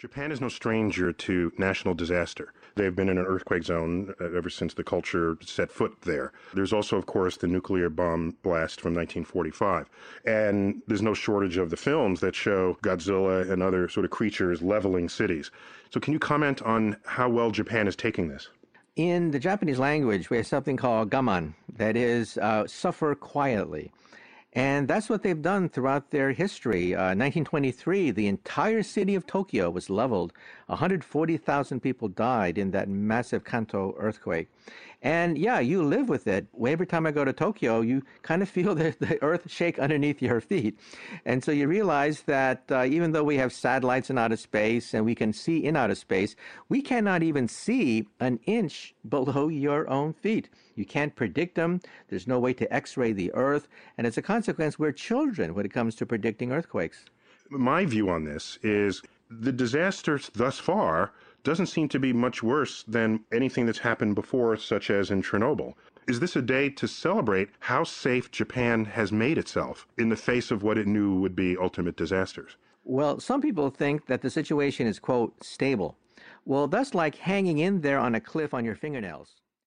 Japan is no stranger to national disaster. They've been in an earthquake zone uh, ever since the culture set foot there. There's also, of course, the nuclear bomb blast from 1945. And there's no shortage of the films that show Godzilla and other sort of creatures leveling cities. So, can you comment on how well Japan is taking this? In the Japanese language, we have something called gaman, that is, uh, suffer quietly. And that's what they've done throughout their history. Uh, 1923, the entire city of Tokyo was leveled. 140,000 people died in that massive Kanto earthquake. And yeah, you live with it. Every time I go to Tokyo, you kind of feel the, the earth shake underneath your feet. And so you realize that uh, even though we have satellites in outer space and we can see in outer space, we cannot even see an inch below your own feet. You can't predict them. There's no way to x ray the earth. And as a consequence, we're children when it comes to predicting earthquakes. My view on this is the disasters thus far doesn't seem to be much worse than anything that's happened before, such as in Chernobyl. Is this a day to celebrate how safe Japan has made itself in the face of what it knew would be ultimate disasters? Well, some people think that the situation is, quote, stable. Well, that's like hanging in there on a cliff on your fingernails.